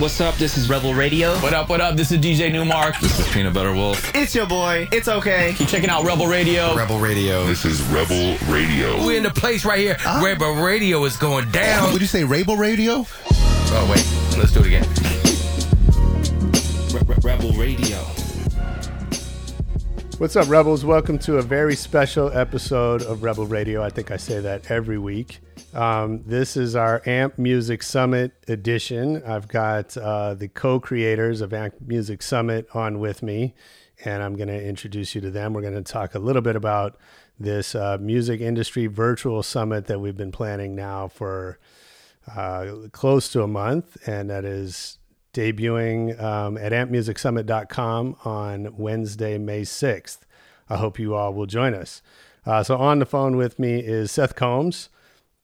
What's up? This is Rebel Radio. What up, what up? This is DJ Newmark. This is Peanut Butter Wolf. It's your boy. It's okay. Keep checking out Rebel Radio. Rebel Radio. This is Rebel Radio. We're in the place right here. Ah. Rebel Radio is going down. Would you say Rebel Radio? Oh, wait. Let's do it again. Re- Re- Rebel Radio. What's up, Rebels? Welcome to a very special episode of Rebel Radio. I think I say that every week. Um, this is our AMP Music Summit edition. I've got uh, the co creators of AMP Music Summit on with me, and I'm going to introduce you to them. We're going to talk a little bit about this uh, music industry virtual summit that we've been planning now for uh, close to a month, and that is debuting um, at ampmusicsummit.com on Wednesday, May 6th. I hope you all will join us. Uh, so, on the phone with me is Seth Combs.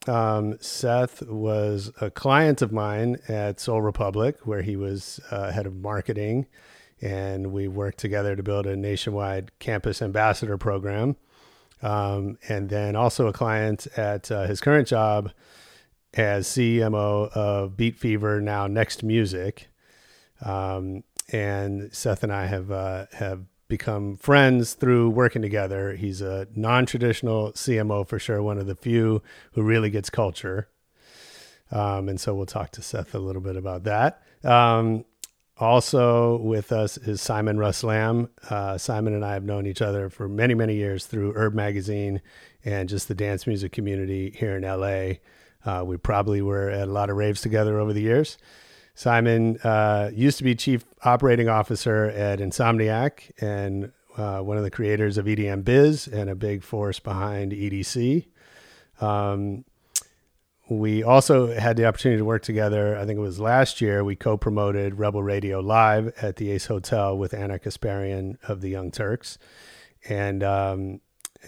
Um, Seth was a client of mine at SOL Republic, where he was uh, head of marketing, and we worked together to build a nationwide campus ambassador program. Um, and then also a client at uh, his current job as CMO of Beat Fever, now Next Music. Um, and Seth and I have uh, have become friends through working together. He's a non-traditional CMO for sure, one of the few who really gets culture. Um, and so we'll talk to Seth a little bit about that. Um, also with us is Simon Rust Lamb. Uh, Simon and I have known each other for many, many years through URB Magazine and just the dance music community here in LA. Uh, we probably were at a lot of raves together over the years. Simon uh, used to be chief operating officer at Insomniac and uh, one of the creators of EDM Biz and a big force behind EDC. Um, we also had the opportunity to work together. I think it was last year. We co-promoted Rebel Radio Live at the Ace Hotel with Ana Kasparian of the Young Turks, and um,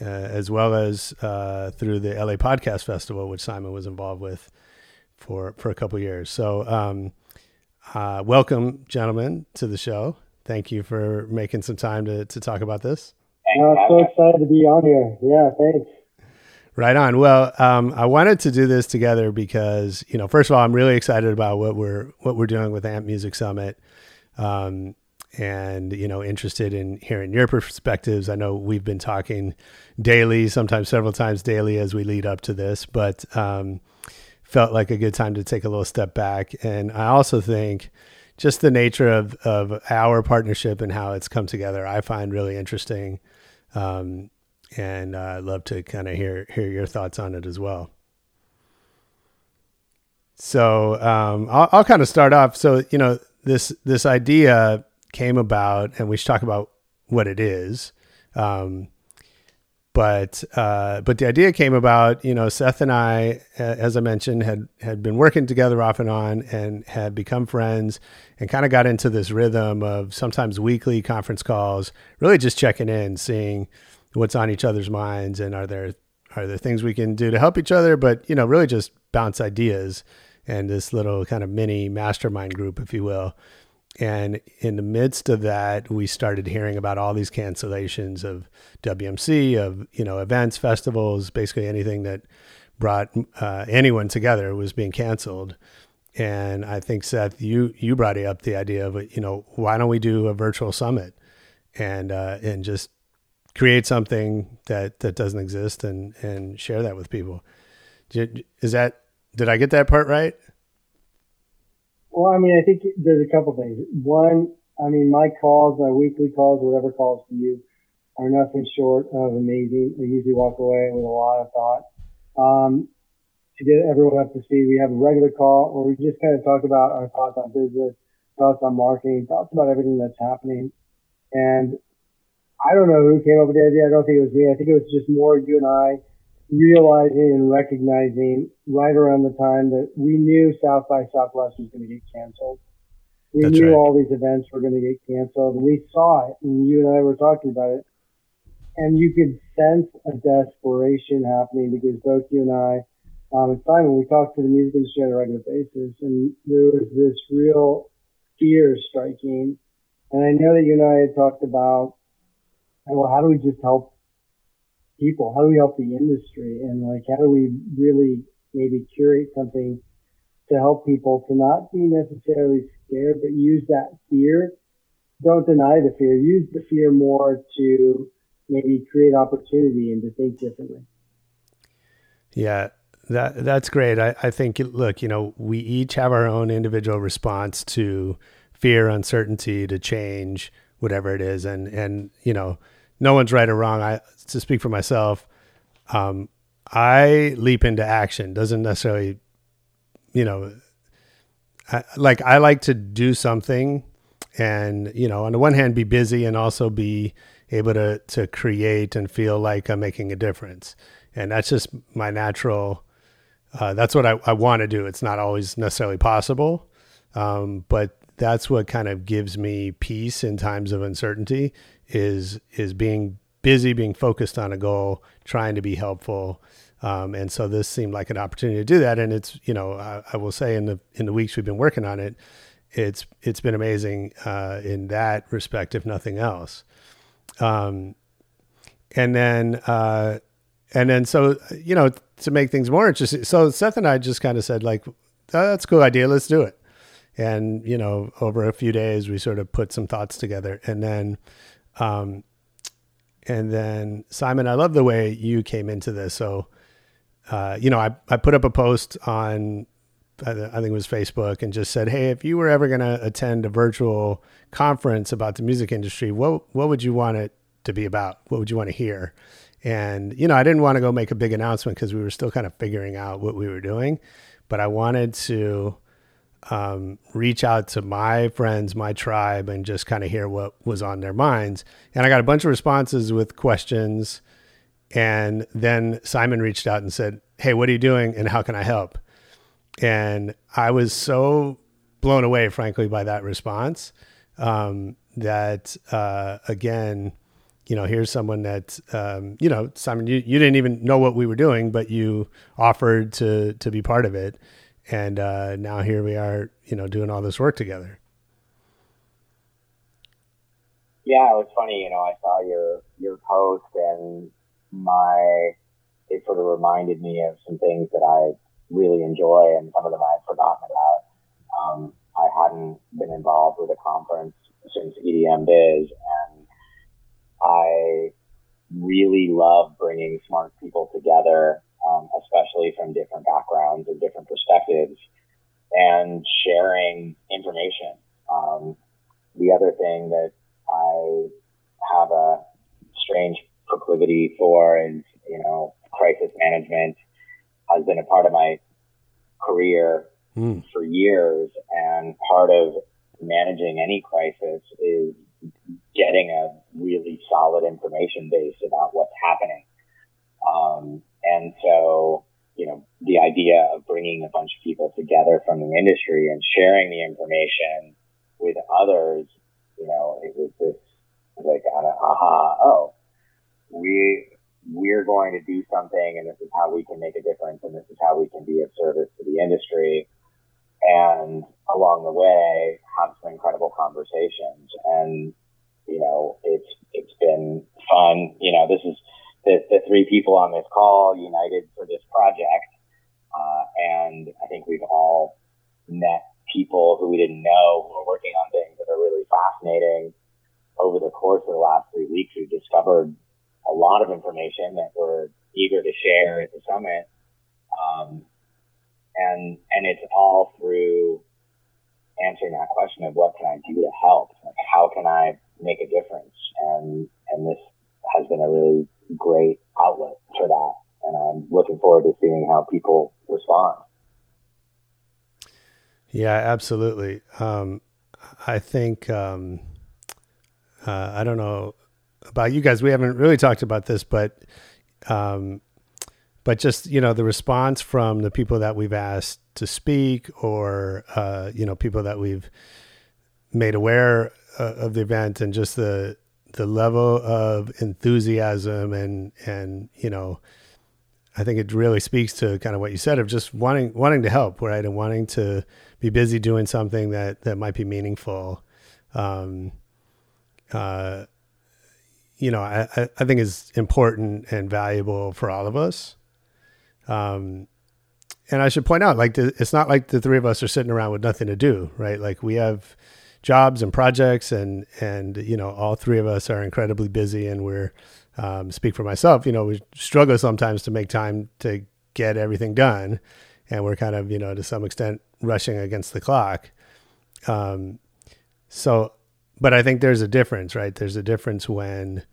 uh, as well as uh, through the LA Podcast Festival, which Simon was involved with for for a couple years. So, um, uh, welcome, gentlemen, to the show. Thank you for making some time to to talk about this. I'm so excited to be on here. Yeah, thanks. Right on. Well, um, I wanted to do this together because, you know, first of all, I'm really excited about what we're what we're doing with Amp Music Summit, um, and you know, interested in hearing your perspectives. I know we've been talking daily, sometimes several times daily, as we lead up to this, but um, felt like a good time to take a little step back. And I also think just the nature of of our partnership and how it's come together, I find really interesting. Um, and I'd love to kind of hear hear your thoughts on it as well. So um, I'll, I'll kind of start off. So you know this this idea came about, and we should talk about what it is. Um, but uh, but the idea came about. You know, Seth and I, as I mentioned, had had been working together off and on, and had become friends, and kind of got into this rhythm of sometimes weekly conference calls, really just checking in, seeing what's on each other's minds and are there are there things we can do to help each other but you know really just bounce ideas and this little kind of mini mastermind group if you will and in the midst of that we started hearing about all these cancellations of WMC of you know events festivals basically anything that brought uh, anyone together was being canceled. And I think Seth you you brought up the idea of you know why don't we do a virtual summit and uh, and just create something that that doesn't exist and and share that with people? Is that did i get that part right Well, I mean, I think there's a couple things. One, I mean, my calls, my weekly calls, whatever calls for you, are nothing short of amazing. I usually walk away with a lot of thought. Um, to get everyone up to speed, we have a regular call where we just kind of talk about our thoughts on business, thoughts on marketing, thoughts about everything that's happening. And I don't know who came up with the idea. I don't think it was me. I think it was just more you and I realizing and recognizing right around the time that we knew South by Southwest was going to get canceled. We That's knew right. all these events were going to get canceled. and We saw it, and you and I were talking about it. And you could sense a desperation happening because both you and I, um, and Simon, we talked to the music industry on a regular basis, and there was this real fear striking. And I know that you and I had talked about, well, how do we just help people? How do we help the industry? And like, how do we really maybe curate something to help people to not be necessarily scared, but use that fear. Don't deny the fear. Use the fear more to maybe create opportunity and to think differently. Yeah, that that's great. I, I think look, you know, we each have our own individual response to fear, uncertainty, to change, whatever it is, and and you know, no one's right or wrong. I to speak for myself, um, I leap into action. Doesn't necessarily, you know, I, like I like to do something, and you know, on the one hand, be busy and also be able to to create and feel like I'm making a difference. And that's just my natural. Uh, that's what I, I want to do. It's not always necessarily possible, um, but that's what kind of gives me peace in times of uncertainty. Is is being busy, being focused on a goal, trying to be helpful. Um, and so this seemed like an opportunity to do that. And it's, you know, I, I, will say in the in the weeks we've been working on it, it's it's been amazing uh, in that respect, if nothing else. Um, and then, uh, and then, so, you know, to make things more interesting. So Seth and I just kind of said like, oh, that's a cool idea. Let's do it. And, you know, over a few days, we sort of put some thoughts together and then, um, and then Simon, I love the way you came into this. So, uh, you know, I, I put up a post on, I think it was Facebook and just said, Hey, if you were ever going to attend a virtual conference about the music industry, what what would you want it to be about? What would you want to hear? And you know, I didn't want to go make a big announcement because we were still kind of figuring out what we were doing, but I wanted to um, reach out to my friends, my tribe, and just kind of hear what was on their minds. And I got a bunch of responses with questions. And then Simon reached out and said, Hey, what are you doing and how can I help? And I was so blown away, frankly, by that response um, that uh, again, you know, here's someone that um, you know, Simon, you, you didn't even know what we were doing, but you offered to to be part of it, and uh, now here we are, you know, doing all this work together. Yeah, it was funny. You know, I saw your your post, and my it sort of reminded me of some things that I really enjoy, and some of them I had forgotten about. Um, I hadn't been involved with a conference since EDM Biz, and I really love bringing smart people together, um, especially from different backgrounds and different perspectives, and sharing information. Um, the other thing that I have a strange proclivity for is, you know, crisis management has been a part of my career mm. for years. And part of managing any crisis is getting a really solid information base about what's happening. Um, and so, you know, the idea of bringing a bunch of people together from the industry and sharing the information with others, you know, it was this like, aha, oh, we, we're going to do something and this is how we can make a difference and this is how we can be of service to the industry and along the way have some incredible conversations. And, you know, it's, it's been fun. You know, this is the, the three people on this call united for this project. Uh, and I think we've all met people who we didn't know who are working on things that are really fascinating. Over the course of the last three weeks, we've discovered a lot of information that we're eager to share at the summit. Um, and and it's all through answering that question of what can I do to help? Like how can I make a difference? And and this has been a really great outlet for that. And I'm looking forward to seeing how people respond. Yeah, absolutely. Um, I think um, uh, I don't know about you guys. We haven't really talked about this, but um, but just you know the response from the people that we've asked to speak or uh, you know people that we've made aware uh, of the event and just the the level of enthusiasm and and you know I think it really speaks to kind of what you said of just wanting wanting to help right? And wanting to be busy doing something that that might be meaningful. Um, uh, you know I, I think is important and valuable for all of us. Um, and I should point out, like, it's not like the three of us are sitting around with nothing to do, right? Like, we have jobs and projects, and and you know, all three of us are incredibly busy, and we're um, speak for myself. You know, we struggle sometimes to make time to get everything done, and we're kind of, you know, to some extent, rushing against the clock. Um, so, but I think there's a difference, right? There's a difference when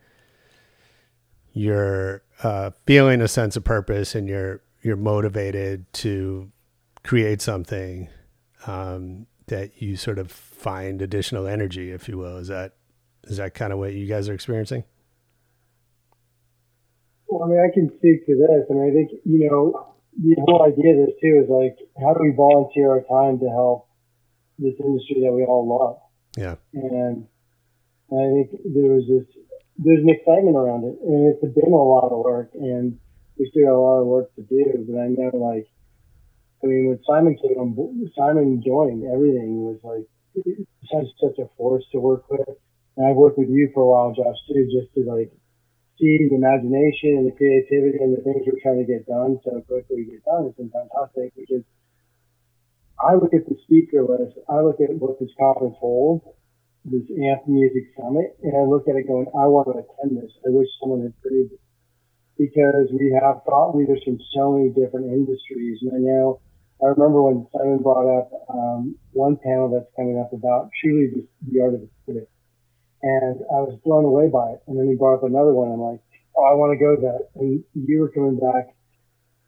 you're uh, feeling a sense of purpose and you're you're motivated to create something um, that you sort of find additional energy, if you will. Is that is that kind of what you guys are experiencing? Well, I mean, I can speak to this. I mean, I think you know the whole idea of this too is like, how do we volunteer our time to help this industry that we all love? Yeah, and I think there was this there's an excitement around it, and it's been a lot of work, and we still got a lot of work to do. But I know, like, I mean, when Simon came on, Simon joined, everything was like such such a force to work with. And I've worked with you for a while, Josh, too, just to like see the imagination and the creativity and the things we're trying to get done so quickly get done. It's been fantastic because I look at the speaker list, I look at what this conference holds, this AMP Music Summit, and I look at it going, I want to attend this. I wish someone had created this because we have thought leaders from so many different industries. And I know, I remember when Simon brought up um, one panel that's coming up about truly the, the art of the critic. And I was blown away by it. And then he brought up another one. I'm like, oh, I want to go to that. And you were coming back,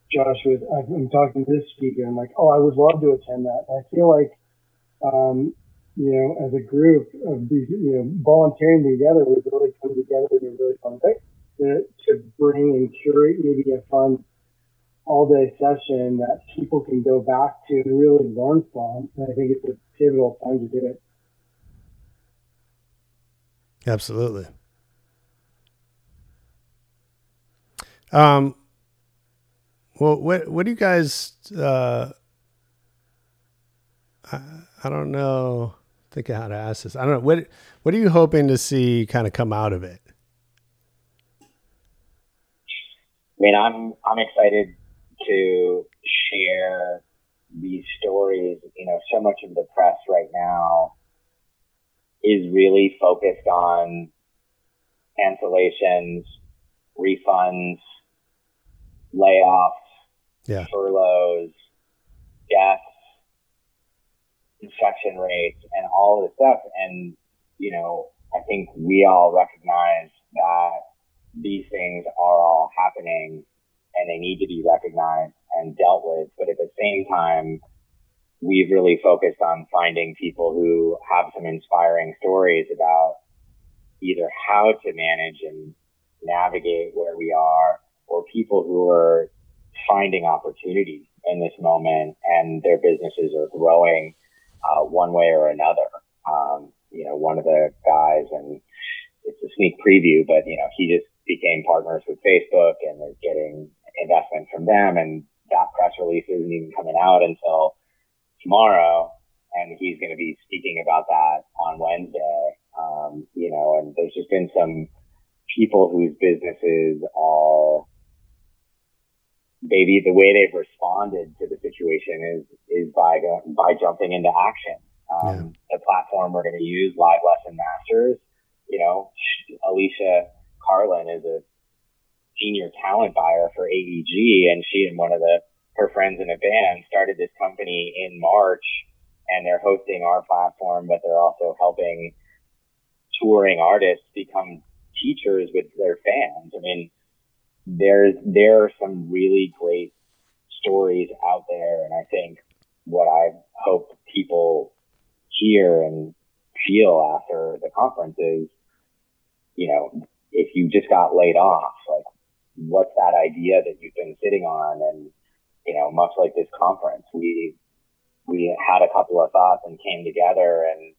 Josh, with, I'm talking to this speaker. I'm like, oh, I would love to attend that. And I feel like, um, you know, as a group of these, you know, volunteering together, we've really come together in a really fun way to, to bring and curate maybe a fun all day session that people can go back to and really learn from. And I think it's a pivotal time to do it. absolutely. Um, well, what what do you guys? Uh, I, I don't know. Think of how to ask this. I don't know. What what are you hoping to see kind of come out of it? I mean, I'm I'm excited to share these stories. You know, so much of the press right now is really focused on cancellations, refunds, layoffs, Yeah. furloughs, deaths, infection rates, and all of this stuff. And, you know, I think we all recognize that these things are all happening and they need to be recognized and dealt with. But at the same time, we've really focused on finding people who have some inspiring stories about either how to manage and navigate where we are or people who are finding opportunity in this moment and their businesses are growing uh, one way or another. Um, you know, one of the guys, and it's a sneak preview, but you know, he just became partners with Facebook and is getting investment from them, and that press release isn't even coming out until tomorrow, and he's going to be speaking about that on Wednesday. Um, you know, and there's just been some people whose businesses are maybe the way they've responded to the situation is is by by jumping into action. Um, The platform we're going to use, Live Lesson Masters. You know, Alicia Carlin is a senior talent buyer for AEG, and she and one of the her friends in a band started this company in March, and they're hosting our platform, but they're also helping touring artists become teachers with their fans. I mean, there's there are some really great stories out there, and I think what I hope people hear and feel after the conference is, you know, if you just got laid off, like what's that idea that you've been sitting on? And you know, much like this conference, we we had a couple of thoughts and came together and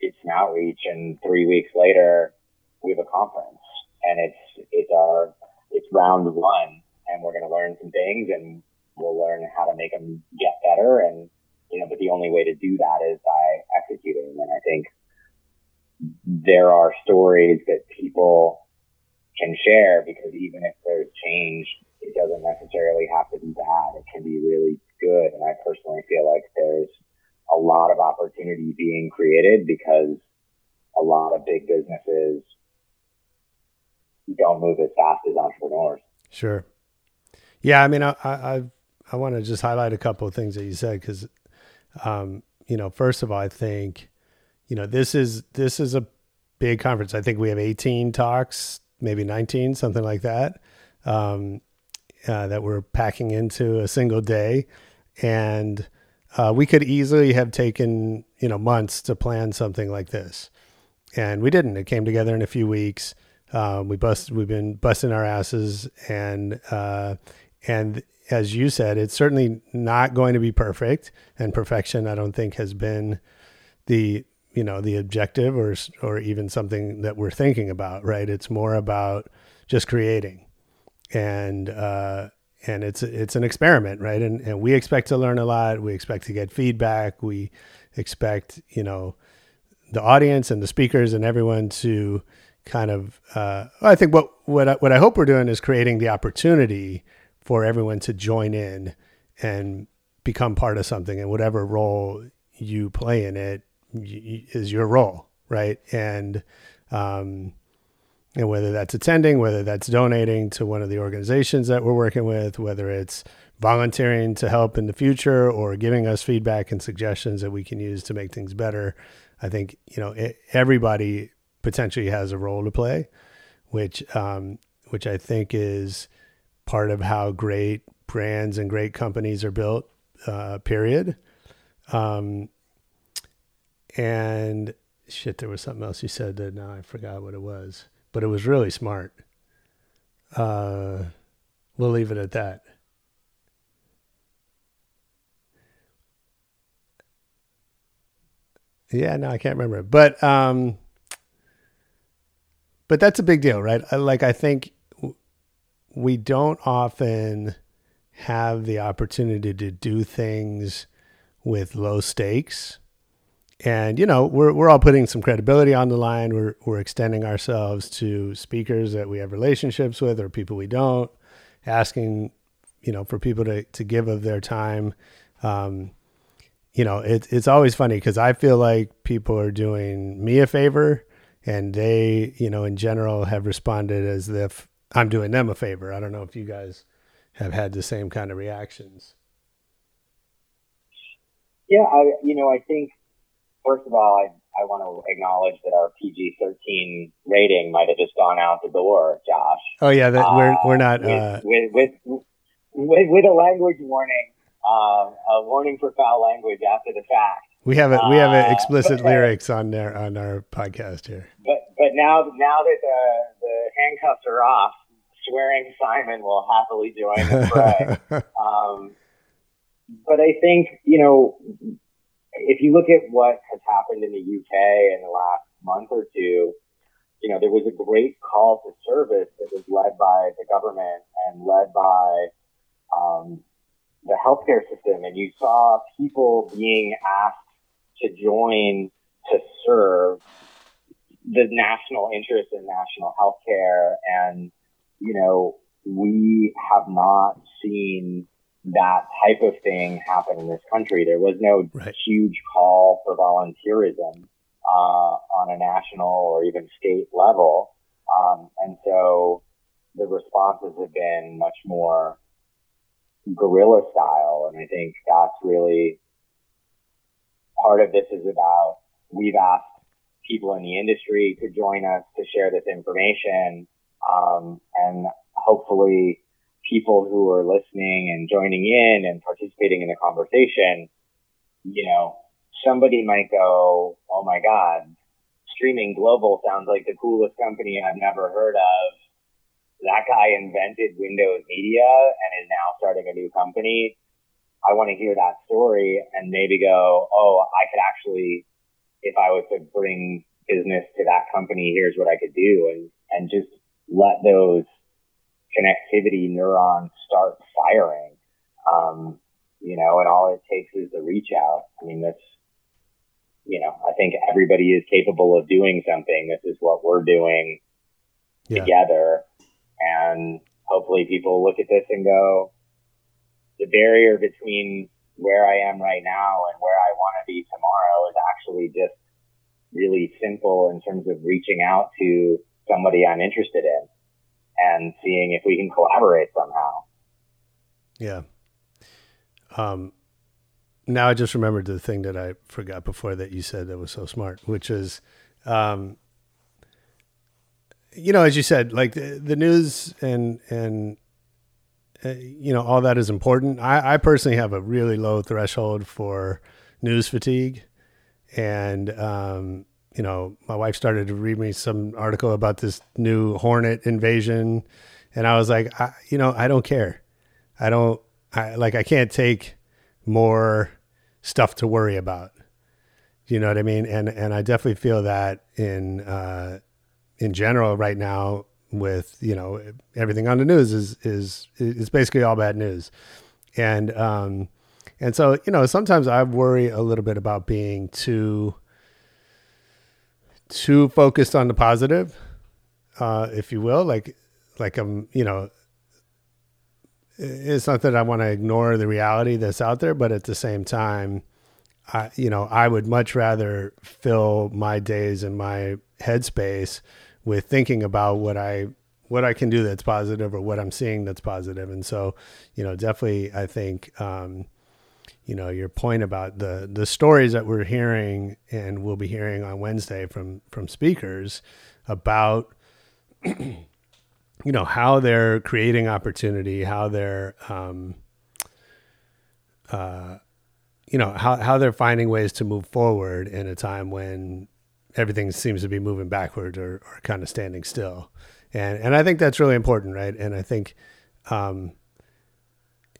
did some outreach, and three weeks later, we have a conference, and it's it's our it's round one, and we're going to learn some things, and we'll learn how to make them get better, and you know, but the only way to do that is by executing, and I think there are stories that people can share because even if there's change, it doesn't necessarily have to be bad. It can be really good And I personally feel like there's a lot of opportunity being created because a lot of big businesses don't move as fast as entrepreneurs. Sure. Yeah, I mean, I I I want to just highlight a couple of things that you said because, um, you know, first of all, I think, you know, this is this is a big conference. I think we have 18 talks, maybe 19, something like that, um, uh, that we're packing into a single day, and uh, we could easily have taken you know months to plan something like this, and we didn't. It came together in a few weeks. Um, we bust. We've been busting our asses, and uh, and as you said, it's certainly not going to be perfect. And perfection, I don't think, has been the you know the objective or or even something that we're thinking about. Right? It's more about just creating, and uh, and it's it's an experiment, right? And and we expect to learn a lot. We expect to get feedback. We expect you know the audience and the speakers and everyone to kind of uh, I think what what I, what I hope we're doing is creating the opportunity for everyone to join in and become part of something and whatever role you play in it is your role right and um, and whether that's attending whether that's donating to one of the organizations that we're working with whether it's volunteering to help in the future or giving us feedback and suggestions that we can use to make things better i think you know it, everybody potentially has a role to play, which um, which I think is part of how great brands and great companies are built. Uh, period. Um, and shit, there was something else you said that now I forgot what it was, but it was really smart. Uh, we'll leave it at that. Yeah, no, I can't remember. But um, but that's a big deal, right? Like I think we don't often have the opportunity to do things with low stakes. And you know, we're we're all putting some credibility on the line. We're we're extending ourselves to speakers that we have relationships with or people we don't, asking, you know, for people to to give of their time. Um, you know, it, it's always funny because I feel like people are doing me a favor and they, you know, in general have responded as if I'm doing them a favor. I don't know if you guys have had the same kind of reactions. Yeah, I, you know, I think first of all, I I want to acknowledge that our PG thirteen rating might have just gone out the door, Josh. Oh yeah, that we're we're uh, not with, uh, with, with, with with a language warning, uh, a warning for foul language after the fact. We have it. We have uh, explicit lyrics on there on our podcast here. But but now now that the the handcuffs are off, swearing Simon will happily join the fray. um, but I think you know if you look at what has happened in the UK in the last month or two, you know there was a great call to service that was led by the government and led by um, the healthcare system, and you saw people being asked to join to serve the national interest in national healthcare. And, you know, we have not seen that type of thing happen in this country. There was no right. huge call for volunteerism uh, on a national or even state level. Um, and so the responses have been much more guerrilla style. And I think that's really part of this is about we've asked people in the industry to join us to share this information. Um, and hopefully people who are listening and joining in and participating in the conversation, you know, somebody might go, Oh my God, streaming global sounds like the coolest company I've never heard of. That guy invented Windows Media and is now starting a new company. I want to hear that story and maybe go, oh, I could actually, if I was to bring business to that company, here's what I could do, and and just let those connectivity neurons start firing. Um, you know, and all it takes is the reach out. I mean, that's, you know, I think everybody is capable of doing something. This is what we're doing yeah. together. And hopefully people look at this and go, the barrier between where I am right now and where I want to be tomorrow is actually just really simple in terms of reaching out to somebody I'm interested in and seeing if we can collaborate somehow. Yeah. Um, now I just remembered the thing that I forgot before that you said that was so smart, which is, um, you know, as you said, like the, the news and and uh, you know all that is important. I, I personally have a really low threshold for news fatigue, and um, you know, my wife started to read me some article about this new hornet invasion, and I was like, I, you know, I don't care. I don't. I like. I can't take more stuff to worry about. You know what I mean? And and I definitely feel that in uh, in general right now with you know everything on the news is is is basically all bad news, and um, and so you know sometimes I worry a little bit about being too too focused on the positive, uh, if you will, like like I'm you know it's not that I want to ignore the reality that's out there, but at the same time, I, you know, I would much rather fill my days and my headspace with thinking about what I what I can do that's positive or what I'm seeing that's positive. And so, you know, definitely, I think, um, you know, your point about the the stories that we're hearing and we'll be hearing on Wednesday from from speakers about you know how they're creating opportunity, how they're um, uh, you know how how they're finding ways to move forward in a time when everything seems to be moving backward or, or kind of standing still, and and I think that's really important, right? And I think. Um,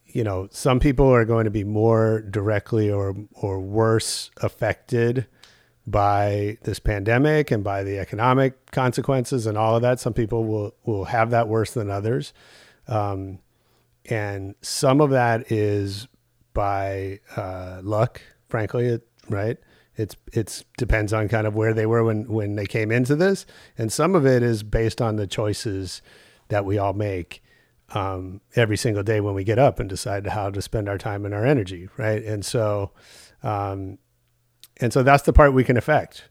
you know, some people are going to be more directly or or worse affected by this pandemic and by the economic consequences and all of that. Some people will will have that worse than others, um, and some of that is by uh, luck. Frankly, it, right? It's it's depends on kind of where they were when when they came into this, and some of it is based on the choices that we all make um, every single day when we get up and decide how to spend our time and our energy, right? And so. Um, and so that's the part we can affect,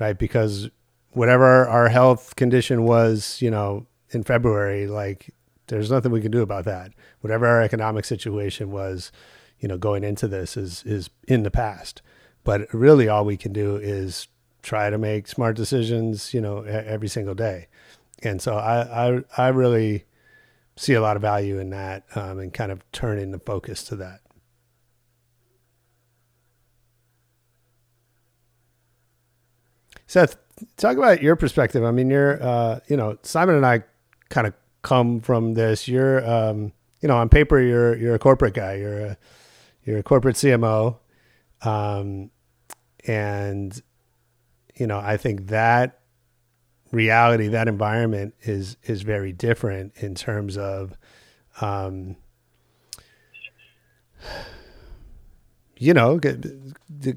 right? Because whatever our health condition was, you know, in February, like there's nothing we can do about that. Whatever our economic situation was, you know, going into this is is in the past. But really, all we can do is try to make smart decisions, you know, every single day. And so I I, I really see a lot of value in that um, and kind of turning the focus to that. Seth, talk about your perspective. I mean, you're, uh, you know, Simon and I kind of come from this. You're, um, you know, on paper, you're you're a corporate guy. You're a you're a corporate CMO, um, and you know, I think that reality, that environment is is very different in terms of, um, you know, the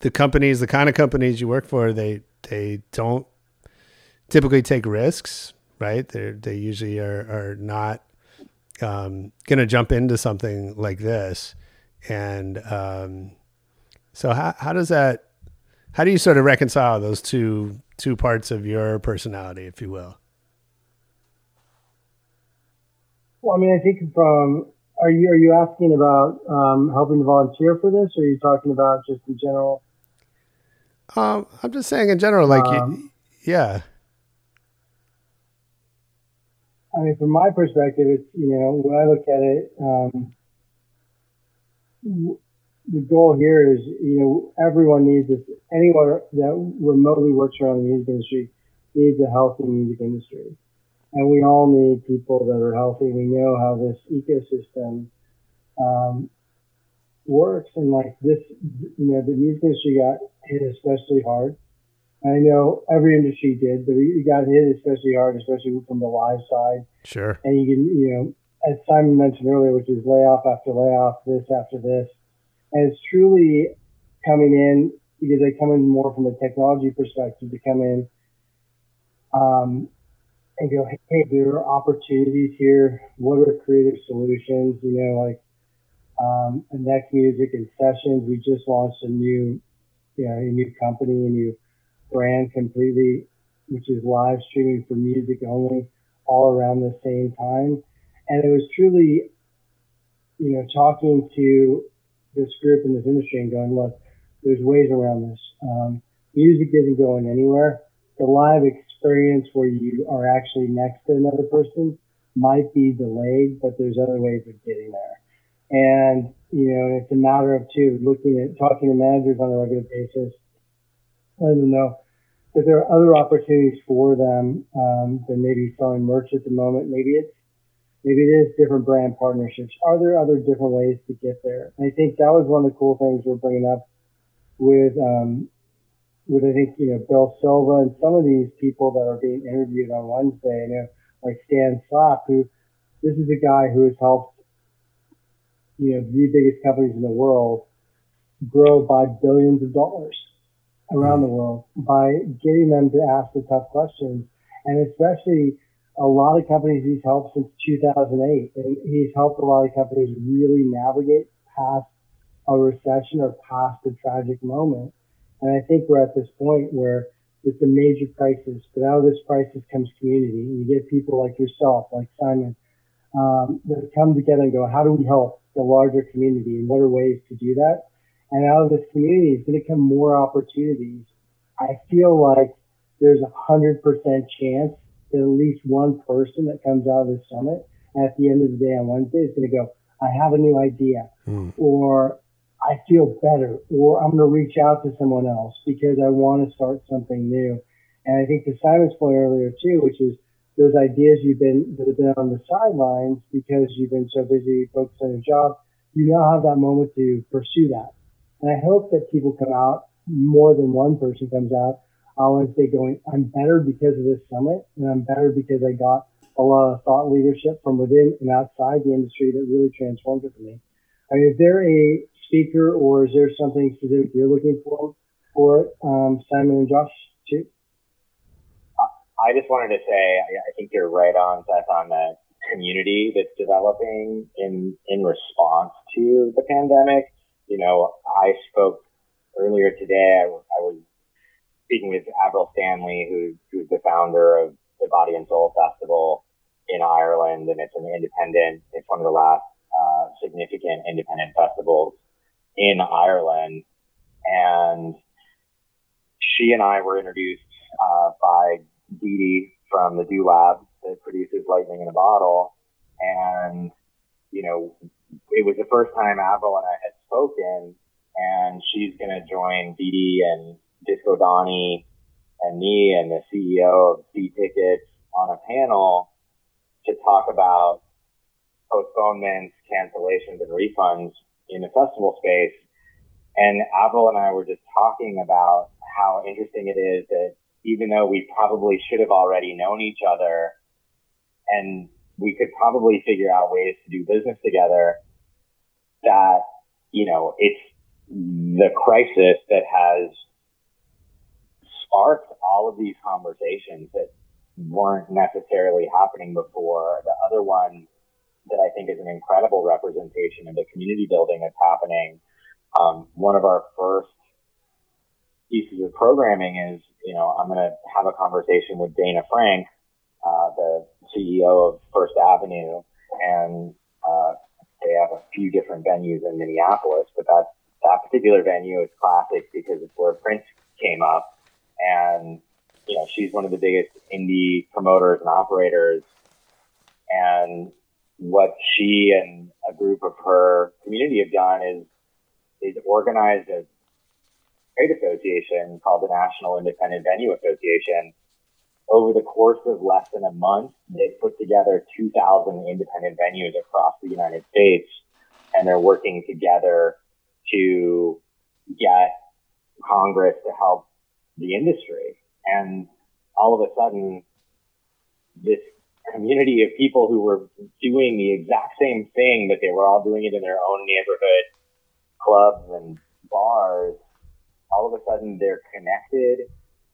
the companies, the kind of companies you work for, they they don't typically take risks, right? They they usually are are not um, going to jump into something like this, and um, so how how does that how do you sort of reconcile those two two parts of your personality, if you will? Well, I mean, I think from are you are you asking about um, helping to volunteer for this, or are you talking about just in general? Um, I'm just saying in general, like, um, yeah. I mean, from my perspective, it's you know when I look at it, um, the goal here is you know everyone needs this. Anyone that remotely works around the music industry needs a healthy music industry, and we all need people that are healthy. We know how this ecosystem um, works, and like this, you know, the music industry got hit especially hard. I know every industry did, but it got hit especially hard, especially from the live side. Sure. And you can, you know, as Simon mentioned earlier, which is layoff after layoff, this after this. It's truly coming in because they come in more from a technology perspective to come in um, and go, hey, there are opportunities here. What are creative solutions? You know, like um, Next Music and Sessions. We just launched a new, you know, a new company, a new brand completely, which is live streaming for music only, all around the same time. And it was truly, you know, talking to this group in this industry and going, look, there's ways around this. Um, music isn't going anywhere. The live experience where you are actually next to another person might be delayed, but there's other ways of getting there. And, you know, it's a matter of too, looking at talking to managers on a regular basis, letting them know that there are other opportunities for them um, than maybe selling merch at the moment. Maybe it's maybe it is different brand partnerships. Are there other different ways to get there? And I think that was one of the cool things we're bringing up with um, with I think you know Bill Silva and some of these people that are being interviewed on Wednesday. You know, like Stan Slap, who this is a guy who has helped you know the biggest companies in the world grow by billions of dollars around the world by getting them to ask the tough questions. And especially a lot of companies he's helped since 2008. And he's helped a lot of companies really navigate past a recession or past a tragic moment. And I think we're at this point where it's a major crisis, but out of this crisis comes community. And you get people like yourself, like Simon, um, that come together and go, how do we help the larger community? And what are ways to do that? And out of this community is going to come more opportunities. I feel like there's a hundred percent chance at least one person that comes out of this summit at the end of the day on Wednesday is going to go, I have a new idea Mm. or I feel better or I'm going to reach out to someone else because I want to start something new. And I think to Simon's point earlier too, which is those ideas you've been that have been on the sidelines because you've been so busy focused on your job, you now have that moment to pursue that. And I hope that people come out, more than one person comes out on say going, I'm better because of this summit and I'm better because I got a lot of thought leadership from within and outside the industry that really transformed it for me. I mean, is there a speaker or is there something specific you're looking for for um, Simon and Josh too? I just wanted to say, I, I think you're right on, Seth, on the community that's developing in in response to the pandemic. You know, I spoke earlier today. I, I was speaking with Avril Stanley, who, who's the founder of the Body and Soul Festival in Ireland, and it's an independent. It's one of the last uh, significant independent festivals in Ireland, and she and I were introduced uh, by Dee Dee from the Do Lab that produces Lightning in a Bottle, and you know, it was the first time Avril and I had spoken, and she's going to join Dee Dee and Disco Donnie and me and the CEO of See Tickets on a panel to talk about postponements, cancellations, and refunds in the festival space. And Avril and I were just talking about how interesting it is that even though we probably should have already known each other and we could probably figure out ways to do business together, that, you know, it's the crisis that has sparked all of these conversations that weren't necessarily happening before. The other one that I think is an incredible representation of the community building that's happening. Um, one of our first pieces of programming is, you know, I'm going to have a conversation with Dayna Frank, uh, the CEO of First Avenue, and uh, they have a few different venues in Minneapolis, but that that particular venue is classic because it's where Prince came up, and you know, she's one of the biggest indie promoters and operators, and what she and a group of her community have done is is organized a trade association called the National Independent Venue Association. Over the course of less than a month, they put together 2,000 independent venues across the United States, and they're working together to get Congress to help the industry. And all of a sudden, this community of people who were doing the exact same thing, but they were all doing it in their own neighborhood clubs and bars. All of a sudden, they're connected.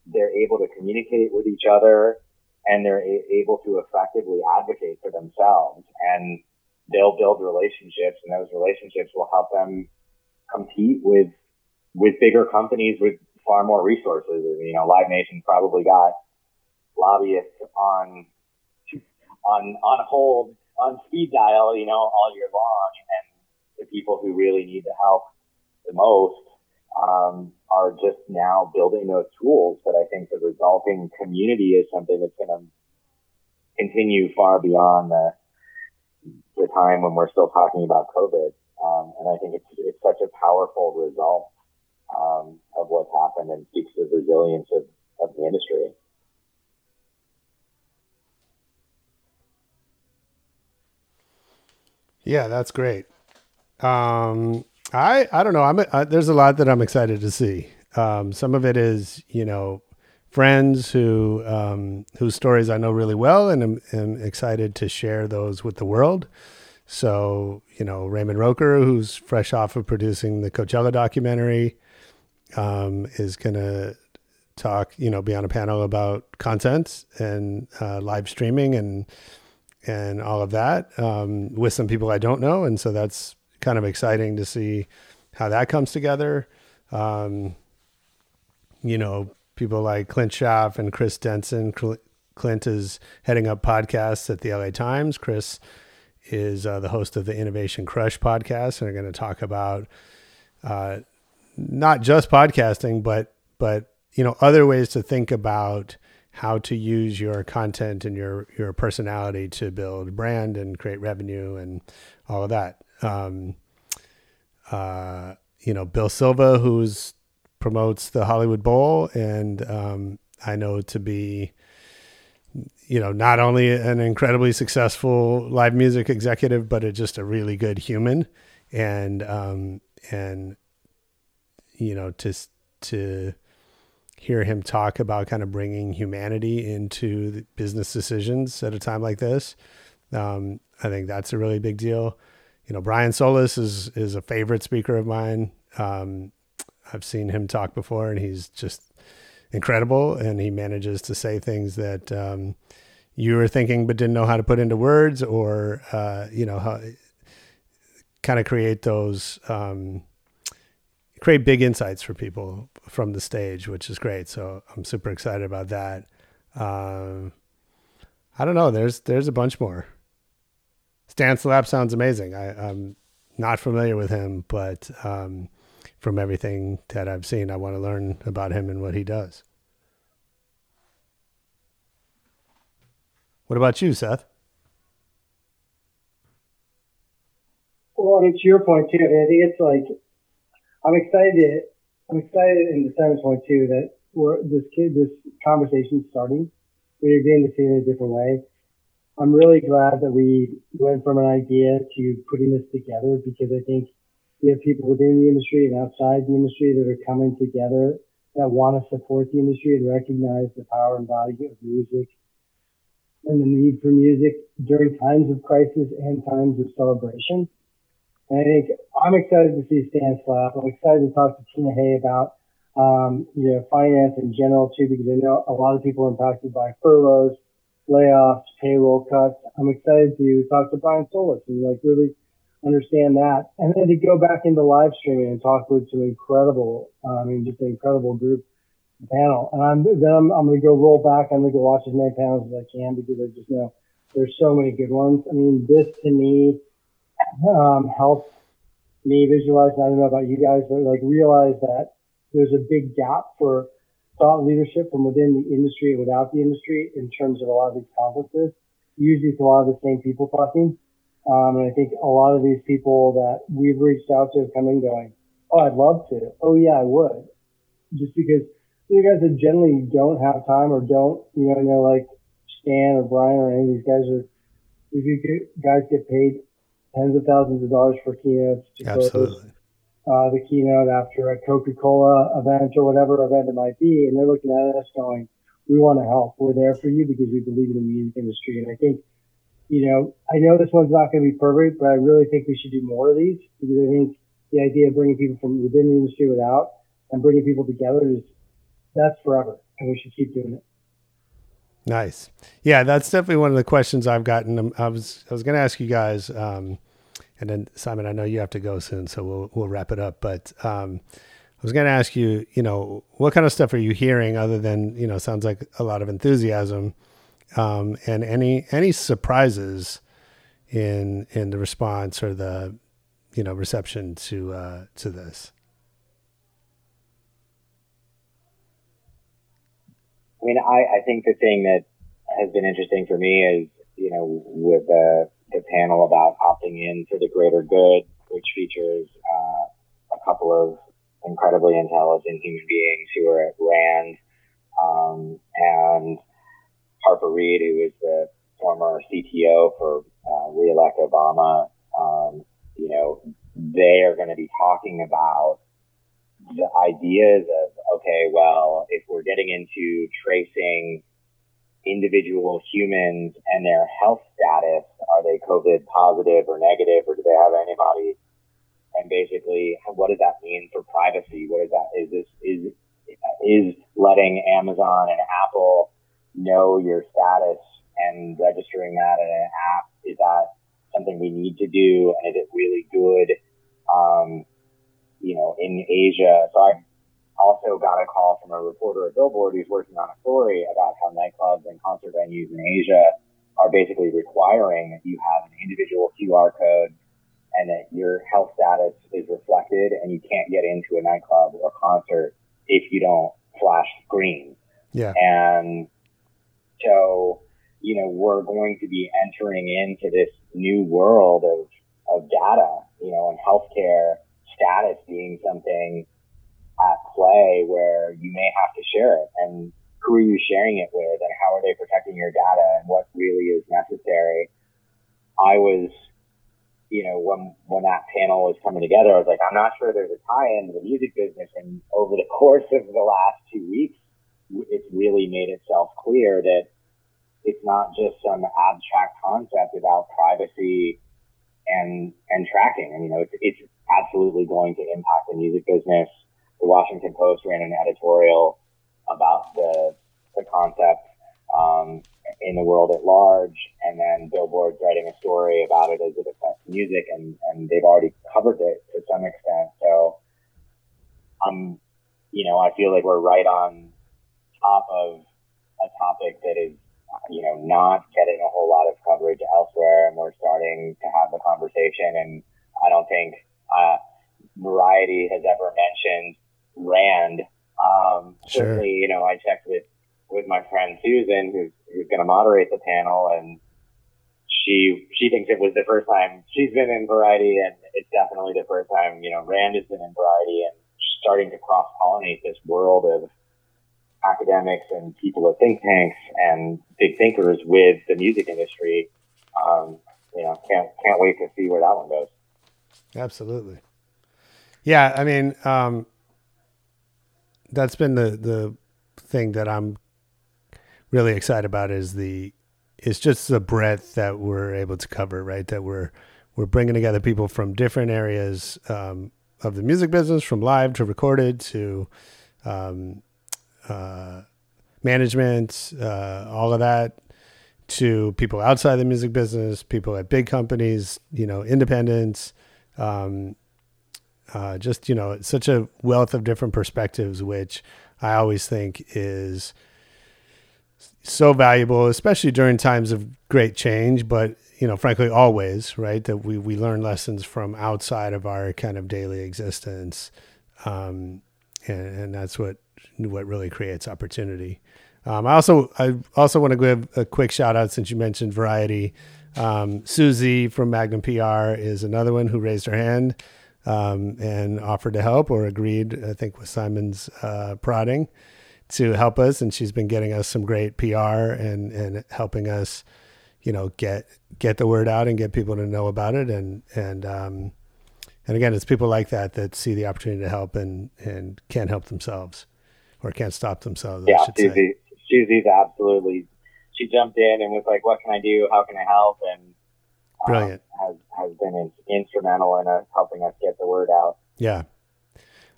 They're able to communicate with each other, and they're a- able to effectively advocate for themselves. And they'll build relationships and those relationships will help them compete with, with bigger companies with far more resources. You know, Live Nation probably got lobbyists on, on, on hold, on speed dial, you know, all year long. And the people who really need the help the most, um, are just now building those tools. But I think the resulting community is something that's going to continue far beyond the, the time when we're still talking about COVID. Um, and I think it's, it's such a powerful result um, of what's happened and speaks to the resilience of, of the industry. Yeah, that's great. Um, I I don't know. I'm uh, there's a lot that I'm excited to see. Um, some of it is you know friends who um, whose stories I know really well, and am, am excited to share those with the world. So you know Raymond Roker, who's fresh off of producing the Coachella documentary, um, is gonna talk. You know, be on a panel about content and uh, live streaming and and all of that um, with some people I don't know, and so that's kind of exciting to see how that comes together. Um, you know, people like Clint Schaff and Chris Denson. Clint is heading up podcasts at the LA Times. Chris is uh, the host of the Innovation Crush podcast, and they're going to talk about uh, not just podcasting, but but you know other ways to think about how to use your content and your your personality to build brand and create revenue and all of that. Um, uh, you know, Bill Silva, who's promotes the Hollywood Bowl, and um, I know to be, you know, not only an incredibly successful live music executive, but a, just a really good human, and um, and you know, to to hear him talk about kind of bringing humanity into business decisions at a time like this. Um, I think that's a really big deal. You know, Brian Solis is is a favorite speaker of mine. Um, I've seen him talk before, and he's just incredible. And he manages to say things that um, you were thinking but didn't know how to put into words, or uh, you know, how kind of create those um, create big insights for people from the stage, which is great. So I'm super excited about that. Um, I don't know. There's there's a bunch more. Stan Slap sounds amazing. I, am not familiar with him, but um, from everything that I've seen, I want to learn about him and what he does. What about you, Seth? Well, it's your point too, think it's like I'm excited. I'm excited in the Simon's point too that we're this kid, this conversation starting. We're getting to see it in a different way. I'm really glad that we went from an idea to putting this together because I think we have people within the industry and outside the industry that are coming together that want to support the industry and recognize the power and value of music and the need for music during times of crisis and times of celebration. And I think I'm excited to see Stan Slap. I'm excited to talk to Tina Hay about, um, you know, finance in general too, because I know a lot of people are impacted by furloughs, layoffs, payroll cuts. I'm excited to talk to Brian Solis and like really understand that. And then to go back into live streaming and talk with some incredible, uh, I mean, just an incredible group panel. And I'm, then I'm, I'm going to go roll back. I'm going to go watch as many panels as I can because I just know there's so many good ones. I mean, this to me, um, helped me visualize. I don't know about you guys, but like realize that there's a big gap for thought leadership from within the industry and without the industry in terms of a lot of these conferences. Usually it's a lot of the same people talking. Um, and I think a lot of these people that we've reached out to have come in going, Oh, I'd love to. Oh yeah, I would. Just because you guys that generally don't have time or don't, you know, you know, like Stan or Brian or any of these guys are, these guys get paid tens of thousands of dollars for keynotes to Absolutely. uh, the keynote after a Coca-Cola event or whatever event it might be. And they're looking at us going, we want to help. We're there for you because we believe in the music industry. And I think, you know, I know this one's not going to be perfect, but I really think we should do more of these because I think the idea of bringing people from within the industry without and bringing people together is that's forever and we should keep doing it. Nice. Yeah, that's definitely one of the questions I've gotten. Um, I was I was going to ask you guys, um, and then Simon, I know you have to go soon, so we'll we'll wrap it up. But um, I was going to ask you, you know, what kind of stuff are you hearing other than you know, sounds like a lot of enthusiasm, um, and any any surprises in in the response or the you know reception to uh, to this. I mean, I, I think the thing that has been interesting for me is, you know, with the, the panel about opting in for the greater good, which features uh, a couple of incredibly intelligent human beings who are at RAND, um, and Harper Reed, who is the former CTO for uh, re-elect Obama. Um, you know, they are going to be talking about the ideas of, okay, well, if we're getting into tracing individual humans and their health status, are they COVID positive or negative, or do they have antibodies? And basically, what does that mean for privacy? What is that? Is this, is, is letting Amazon and Apple know your status and registering that in an app, is that something we need to do? And is it really good? Um, you know, in Asia. So I also got a call from a reporter at Billboard who's working on a story about how nightclubs and concert venues in Asia are basically requiring that you have an individual QR code and that your health status is reflected and you can't get into a nightclub or concert if you don't flash green. Yeah. And so, you know, we're going to be entering into this new world of, of data, you know, and healthcare status being something at play where you may have to share it and who are you sharing it with and how are they protecting your data and what really is necessary. I was, you know, when, when that panel was coming together, I was like, I'm not sure there's a tie in to the music business. And over the course of the last two weeks, it's really made itself clear that it's not just some abstract concept about privacy and and tracking. And you know, it's, it's absolutely going to impact the music business. The Washington Post ran an editorial about the the concept um, in the world at large, and then Billboard's writing a story about it as it affects music, and and they've already covered it to some extent. So, um, you know, I feel like we're right on top of a topic that is you know, not getting a whole lot of coverage elsewhere, and we're starting to have the conversation. And I don't think uh, Variety has ever mentioned Rand. Um, Sure. Certainly, you know, I checked with with my friend Susan, who's who's going to moderate the panel, and she she thinks it was the first time she's been in Variety, and it's definitely the first time you know Rand has been in Variety, and starting to cross pollinate this world of academics and people at think tanks and big thinkers with the music industry. Um, you know, can't can't wait to see where that one goes. Absolutely. Yeah, I mean, um, that's been the the thing that I'm really excited about is the it's just the breadth that we're able to cover, right? That we're we're bringing together people from different areas um, of the music business, from live to recorded to um, uh, management, uh, all of that, to people outside the music business, people at big companies, you know, independents, um, uh, just you know, such a wealth of different perspectives, which I always think is so valuable, especially during times of great change. But you know, frankly, always right that we we learn lessons from outside of our kind of daily existence, um, and, and that's what what really creates opportunity. Um, I also I also want to give a quick shout out since you mentioned variety. Um, Susie from Magnum PR is another one who raised her hand um, and offered to help or agreed, I think, with Simon's uh, prodding to help us. And she's been getting us some great PR and and helping us, you know, get get the word out and get people to know about it. And and um, and again, it's people like that that see the opportunity to help and and can't help themselves or can't stop themselves. I Yeah. Susie, Susie's absolutely. She jumped in and was like, "What can I do? How can I help?" And um, Brilliant. has has been in, instrumental in us helping us get the word out. Yeah.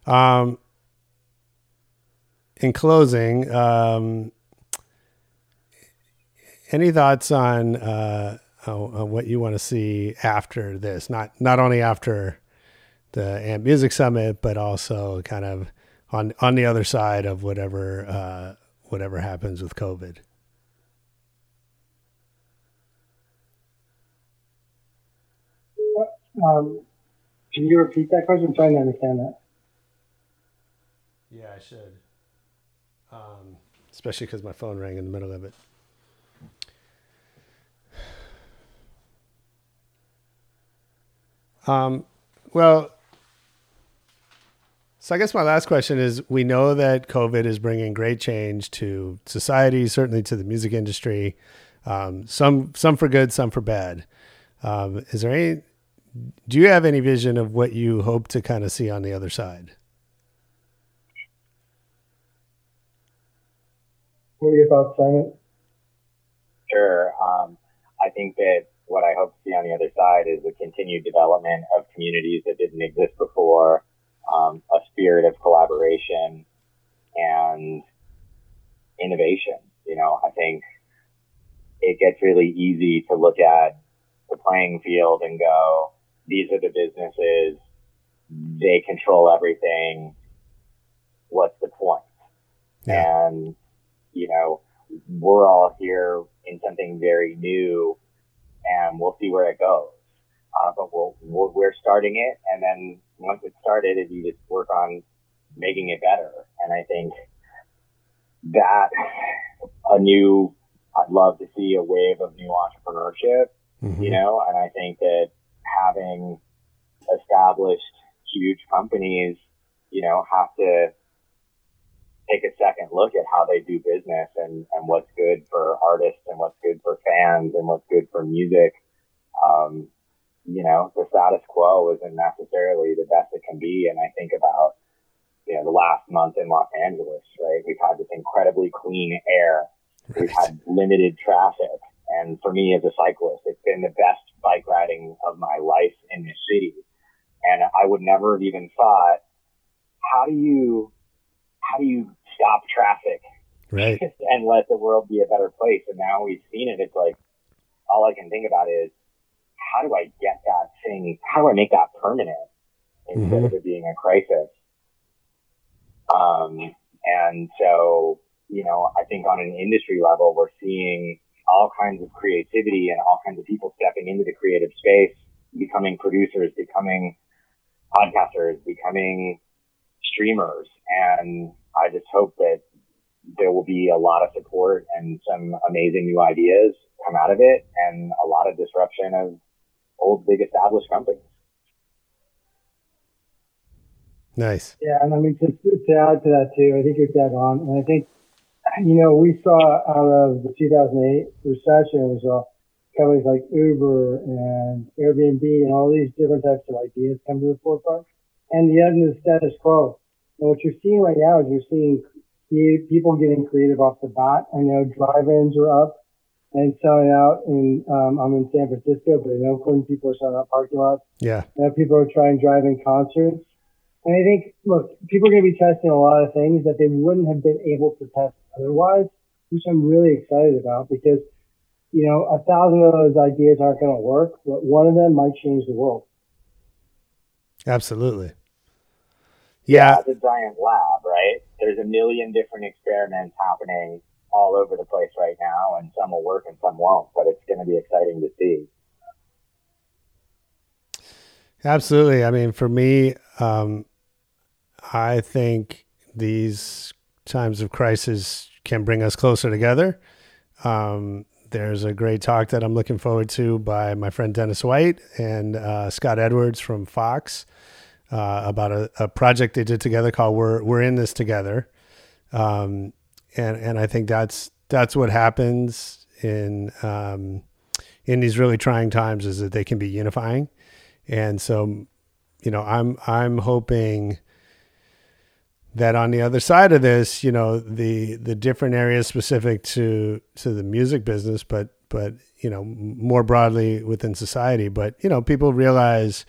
Um, in closing, um, any thoughts on uh, on, on what you want to see after this? Not not only after the Amp Music Summit, but also kind of on on the other side of whatever uh, whatever happens with COVID. Um, can you repeat that question? I'm trying to understand that. Yeah, I should. Um, especially because my phone rang in the middle of it. Um, well, so I guess my last question is: We know that COVID is bringing great change to society, certainly to the music industry. Um, some some for good, some for bad. Um, is there any? Do you have any vision of what you hope to kind of see on the other side? What are your thoughts, Simon? Sure. Um, I think that what I hope to see on the other side is the continued development of communities that didn't exist before, um, a spirit of collaboration and innovation. You know, I think it gets really easy to look at the playing field and go, these are the businesses, they control everything. What's the point? Yeah. And, you know, we're all here in something very new and we'll see where it goes. Uh, but we'll, we'll, we're starting it. And then once it's started, you just work on making it better. And I think that a new, I'd love to see a wave of new entrepreneurship, Mhm. you know, and I think that having established huge companies, you know, have to take a second look at how they do business and, and what's good for artists and what's good for fans and what's good for music. Um, you know, the status quo isn't necessarily the best it can be. And I think about, you know, the last month in Los Angeles, right? We've had this incredibly clean air. We've had limited traffic. And for me as a cyclist, it's been the best bike riding of my life in this city. And I would never have even thought, how do you, how do you stop traffic Right. and let the world be a better place? And now we've seen it. It's like, all I can think about is, how do I get that thing? How do I make that permanent instead of it being a crisis? Um, and so, you know, I think on an industry level, we're seeing all kinds of creativity and all kinds of people stepping into the creative space, becoming producers, becoming podcasters, becoming streamers. And I just hope that there will be a lot of support and some amazing new ideas come out of it and a lot of disruption of old, big established companies. Nice. Yeah, and I mean to, to add to that too, I think you're dead on. And I think, you know, we saw out of the 2008 recession, we saw companies like Uber and Airbnb and all these different types of ideas come to the forefront. And the end of the status quo. And what you're seeing right now is you're seeing people getting creative off the bat. I know drive-ins are up and selling out in, um, I'm in San Francisco, but in Oakland, people are selling out parking lots. Yeah. Now people are trying drive-in concerts. And I think, look, people are going to be testing a lot of things that they wouldn't have been able to test otherwise, which I'm really excited about because, you know, a thousand of those ideas aren't going to work, but one of them might change the world. Absolutely. Yeah. It's a giant lab, right? There's a million different experiments happening all over the place right now, and some will work and some won't, but it's going to be exciting to see. Absolutely. I mean, for me, um, I think these times of crisis can bring us closer together. Um, there's a great talk that I'm looking forward to by my friend Dennis White and uh, Scott Edwards from Fox uh, about a, a project they did together called "We're We're in This Together," um, and and I think that's that's what happens in um, in these really trying times is that they can be unifying. And so, you know, I'm I'm hoping that on the other side of this, you know, the the different areas specific to to the music business, but but you know, more broadly within society, but you know, people realize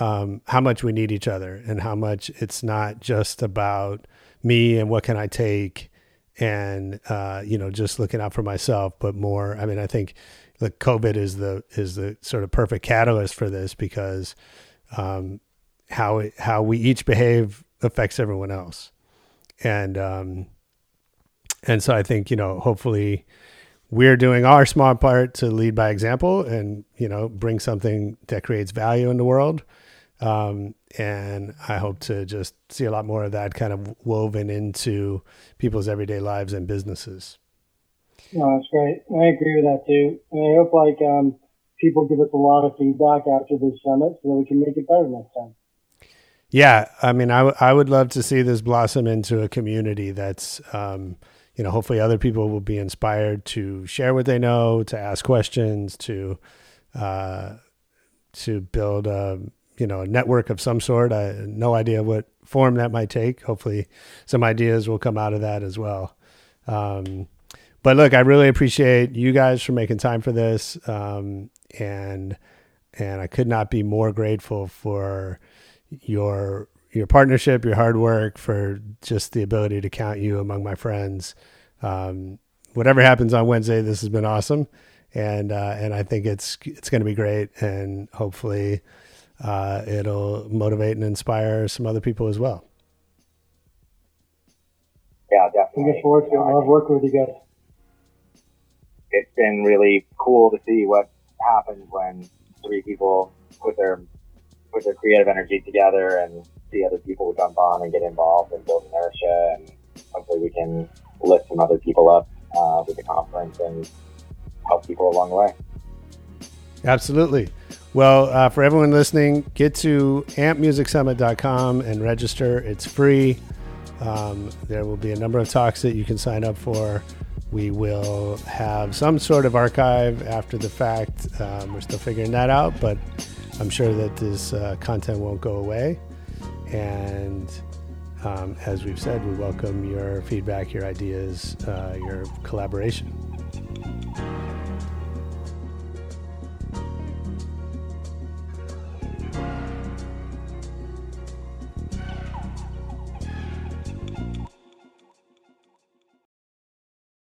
um, how much we need each other and how much it's not just about me and what can I take and uh, you know just looking out for myself, but more. I mean, I think the COVID is the is the sort of perfect catalyst for this because um, how how we each behave affects everyone else, and um, and so I think you know hopefully we're doing our small part to lead by example and you know bring something that creates value in the world um, and i hope to just see a lot more of that kind of woven into people's everyday lives and businesses No, that's great. I agree with that too. And I hope like um, people give us a lot of feedback after this summit so that we can make it better next time. Yeah i mean I, w- I would love to see this blossom into a community that's um, you know hopefully other people will be inspired to share what they know to ask questions to uh, to build a you know a network of some sort. I no idea what form that might take. Hopefully some ideas will come out of that as well. Um, but look i really appreciate you guys for making time for this um, and and i could not be more grateful for your your partnership, your hard work, for just the ability to count you among my friends. Um, whatever happens on Wednesday, this has been awesome, and uh, and I think it's it's going to be great, and hopefully uh, it'll motivate and inspire some other people as well. Yeah, definitely. look forward to it. I I love think working with you guys. It's been really cool to see what happens when three people put their put their creative energy together and see other people jump on and get involved and build inertia and hopefully we can lift some other people up uh, with the conference and help people along the way. Absolutely. Well, uh, for everyone listening, get to ampmusicsummit.com and register. It's free. Um, there will be a number of talks that you can sign up for. We will have some sort of archive after the fact. Um, we're still figuring that out, but I'm sure that this uh, content won't go away. And um, as we've said, we welcome your feedback, your ideas, uh, your collaboration.